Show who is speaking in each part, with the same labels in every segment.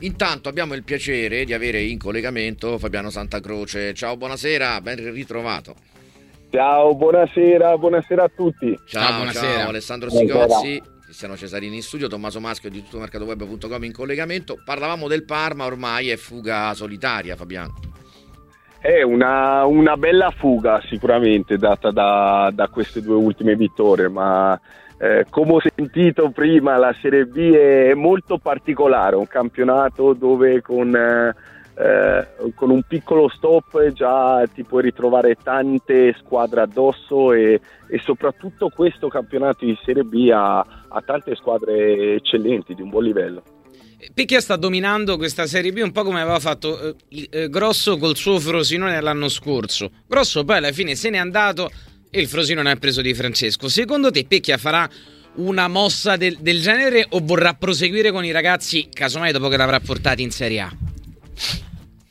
Speaker 1: Intanto abbiamo il piacere di avere in collegamento Fabiano Santa Croce. Ciao, buonasera, ben ritrovato.
Speaker 2: Ciao, buonasera, buonasera a tutti.
Speaker 1: Ciao, ciao, buonasera. ciao Alessandro Sigozzi, Cristiano Cesarini in studio, Tommaso Maschio di tuttomercatoweb.com in collegamento. Parlavamo del Parma, ormai è fuga solitaria, Fabiano.
Speaker 2: È una, una bella fuga sicuramente data da, da queste due ultime vittorie, ma eh, come ho sentito prima, la Serie B è molto particolare, un campionato dove con, eh, con un piccolo stop già ti puoi ritrovare tante squadre addosso e, e soprattutto questo campionato di Serie B ha, ha tante squadre eccellenti di un buon livello.
Speaker 3: Picchia sta dominando questa Serie B un po' come aveva fatto eh, eh, Grosso col suo Frosinone l'anno scorso. Grosso poi alla fine se n'è andato e il Frosinone ha preso di Francesco. Secondo te Pecchia farà una mossa del, del, genere o vorrà proseguire con i ragazzi, casomai dopo che l'avrà portati in Serie A?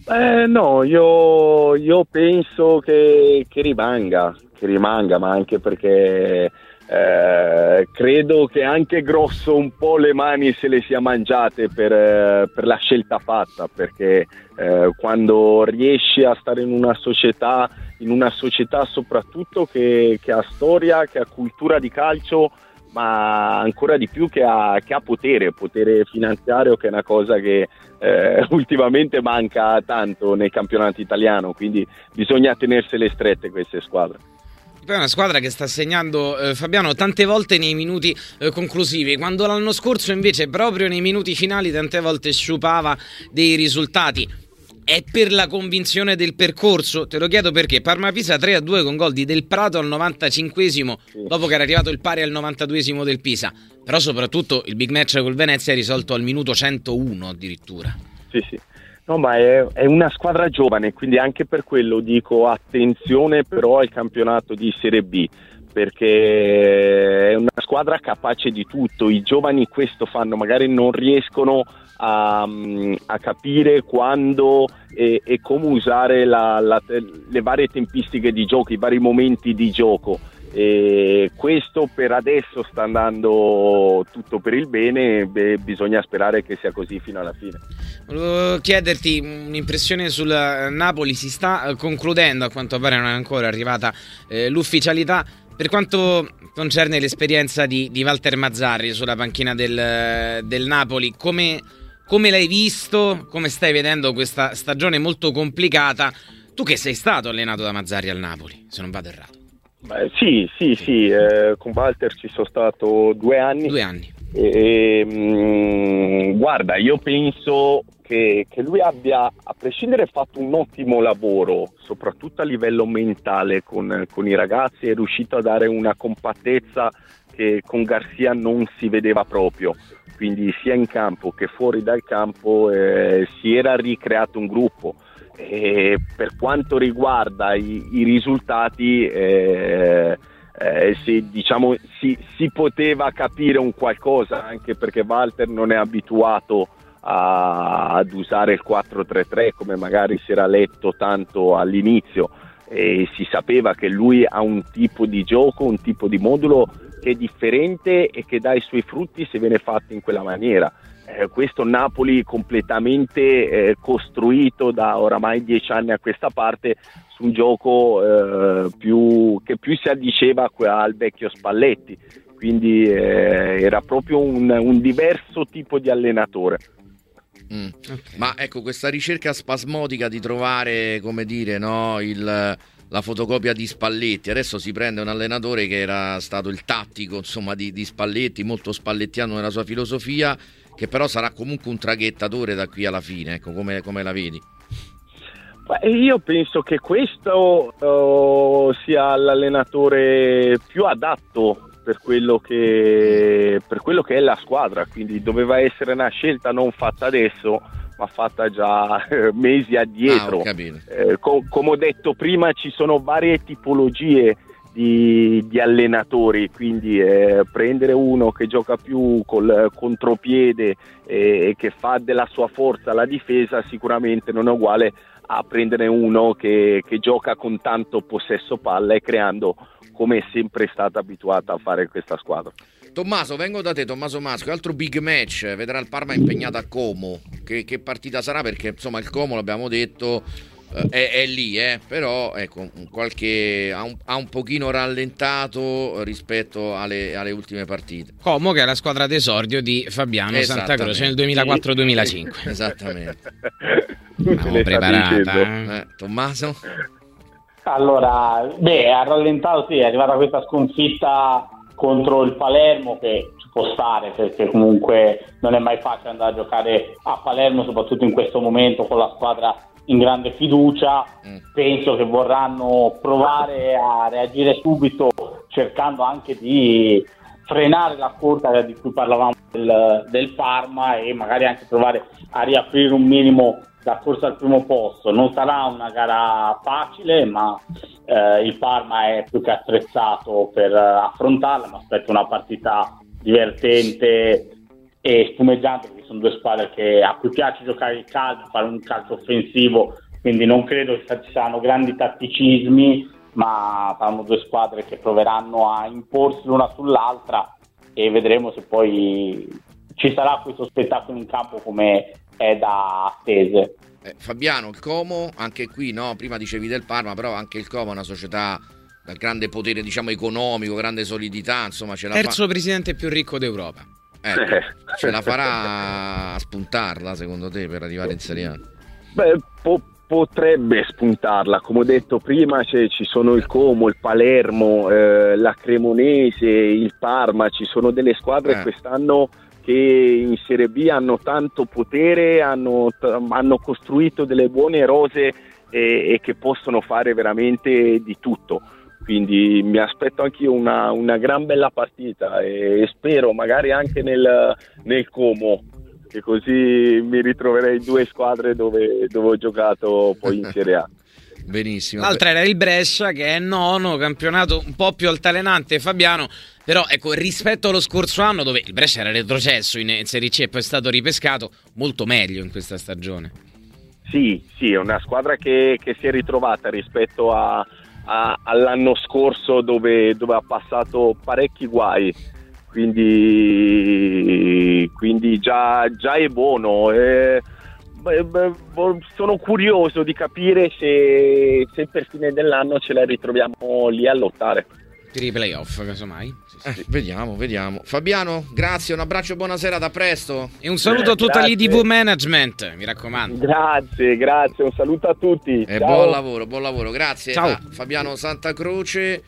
Speaker 2: Eh, no, io, io penso che, che, rimanga, che rimanga, ma anche perché eh, credo che anche Grosso un po' le mani se le sia mangiate per, eh, per la scelta fatta, perché eh, quando riesci a stare in una società in una società soprattutto che, che, ha storia, che ha cultura di calcio, ma ancora di più che ha, che ha potere, potere finanziario, che è una cosa che eh, ultimamente manca tanto nel campionato italiano, quindi bisogna tenersele strette queste squadre.
Speaker 3: È una squadra che sta segnando eh, Fabiano tante volte nei minuti eh, conclusivi, quando l'anno scorso invece proprio nei minuti finali tante volte sciupava dei risultati è per la convinzione del percorso? Te lo chiedo perché Parma-Pisa 3-2 con gol di Del Prato al 95esimo, dopo che era arrivato il pari al 92esimo del Pisa. Però soprattutto il big match col Venezia è risolto al minuto 101 addirittura.
Speaker 2: Sì, sì. No, ma è, è, una squadra giovane, quindi anche per quello dico attenzione però al campionato di Serie B, perché è una squadra capace di tutto. I giovani questo fanno, magari non riescono a, a capire quando e, e come usare la, la, le varie tempistiche di gioco, i vari momenti di gioco. E questo per adesso sta andando tutto per il bene, beh, bisogna sperare che sia così fino alla fine.
Speaker 3: Volevo chiederti un'impressione sul Napoli, si sta eh, concludendo, a quanto pare non è ancora arrivata eh, l'ufficialità. Per quanto concerne l'esperienza di, di Walter Mazzarri sulla panchina del, del Napoli, come come l'hai visto? Come stai vedendo questa stagione molto complicata? Tu che sei stato allenato da Mazzari al Napoli, se non vado errato.
Speaker 2: Beh, sì, sì, sì, eh, con Walter ci sono stato due anni.
Speaker 3: Due anni.
Speaker 2: E, mh, mm, guarda, io penso che, che, lui abbia, a prescindere, fatto un ottimo lavoro, soprattutto a livello mentale con, con i ragazzi, è riuscito a dare una compattezza che con Garcia non si vedeva proprio quindi sia in campo che fuori dal campo eh, si era ricreato un gruppo. E per quanto riguarda i, i risultati, eh, eh, si, diciamo, si, si, poteva capire un qualcosa anche perché Walter non è abituato a, ad usare il 4-3-3 come magari si era letto tanto all'inizio e si sapeva che lui ha un tipo di gioco, un tipo di modulo che è differente e che dà i suoi frutti se viene fatto in quella maniera. Eh, questo Napoli completamente eh, costruito da oramai dieci anni a questa parte su un gioco eh, più, che più si addiceva al vecchio Spalletti, quindi eh, era proprio un, un, diverso tipo di allenatore.
Speaker 1: Mm. Okay. Ma ecco, questa ricerca spasmodica di trovare, come dire, no, il la fotocopia di Spalletti. Adesso si prende un allenatore che era stato il tattico insomma, di, di Spalletti, molto spallettiano nella sua filosofia, che però sarà comunque un traghettatore da qui alla fine. Ecco, come, come la vedi?
Speaker 2: Beh, io penso che questo uh, sia l'allenatore più adatto per quello, che, per quello che è la squadra, quindi doveva essere una scelta non fatta adesso ma fatta già eh, mesi addietro. Ah, eh, co- come ho detto prima, ci sono varie tipologie di, di allenatori, quindi eh, prendere uno che gioca più col contropiede e, e che fa della sua forza la difesa sicuramente non è uguale a prendere uno che, che gioca con tanto possesso palla e creando come è sempre stata abituata a fare questa squadra.
Speaker 1: Tommaso, vengo da te, Tommaso Masco. Altro big match, vedrà il Parma impegnato a Como. Che, che partita sarà? Perché insomma il Como, l'abbiamo detto, eh, è, è, lì, eh? però ecco, qualche, ha, un, ha un pochino rallentato rispetto alle, alle, ultime partite.
Speaker 3: Como che è la squadra d'esordio di Fabiano Santa Croce nel 2004-2005.
Speaker 1: Esattamente.
Speaker 3: Siamo preparata.
Speaker 1: Eh? Eh, Tommaso?
Speaker 4: Allora, beh, ha rallentato, sì, è arrivata questa sconfitta contro il Palermo che ci può stare perché comunque non è mai facile andare a giocare a Palermo, soprattutto in questo momento con la squadra in grande fiducia. Mm. Penso che vorranno provare a reagire subito cercando anche di frenare la corsa di cui parlavamo del, del Parma e magari anche provare a riaprire un minimo la corsa al primo posto. Non sarà una gara facile, ma eh, il Parma è più che attrezzato per eh, affrontarla. Mi aspetto una partita divertente e spumeggiante perché sono due squadre che a cui piace giocare il calcio, fare un calcio offensivo, quindi non credo che ci saranno grandi tatticismi, ma saranno due squadre che proveranno a imporsi l'una sull'altra e vedremo se poi ci sarà questo spettacolo in campo come è da attese.
Speaker 1: Eh, Fabiano, il Como, anche qui, no? prima dicevi del Parma, però anche il Como è una società dal grande potere diciamo economico, grande solidità, insomma ce la
Speaker 3: Terzo
Speaker 1: fa...
Speaker 3: presidente più ricco d'Europa.
Speaker 1: Ecco, ce la farà a spuntarla secondo te per arrivare in Serie A?
Speaker 2: Beh, po- potrebbe spuntarla, come ho detto prima ci sono il Como, il Palermo, eh, la Cremonese, il Parma, ci sono delle squadre eh. quest'anno che in Serie B hanno tanto potere, hanno, hanno costruito delle buone rose e, e, che possono fare veramente di tutto quindi mi aspetto anche una, una, gran bella partita e spero magari anche nel, nel Como che così mi ritroverei due squadre dove, dove ho giocato poi in Serie A.
Speaker 1: Benissimo.
Speaker 3: L'altra era il Brescia che è nono, campionato un po' più altalenante Fabiano, però ecco rispetto allo scorso anno dove il Brescia era retrocesso in Serie C e poi è stato ripescato, molto meglio in questa stagione.
Speaker 2: Sì, sì, è una squadra che, che si è ritrovata rispetto a, a, all'anno scorso dove, dove, ha passato parecchi guai, quindi, quindi già, già, è buono. Eh, sono curioso di capire se, se per fine dell'anno ce la ritroviamo lì a lottare
Speaker 3: per i playoff, casomai.
Speaker 1: Sì, sì. Eh, vediamo, vediamo. Fabiano, grazie, un abbraccio, buonasera, da presto.
Speaker 3: E un saluto a tutta l'IDV Management, mi raccomando.
Speaker 2: Grazie, grazie, un saluto a tutti.
Speaker 1: E Ciao. buon lavoro, buon lavoro, grazie
Speaker 3: Ciao.
Speaker 1: a Fabiano Santa Croce.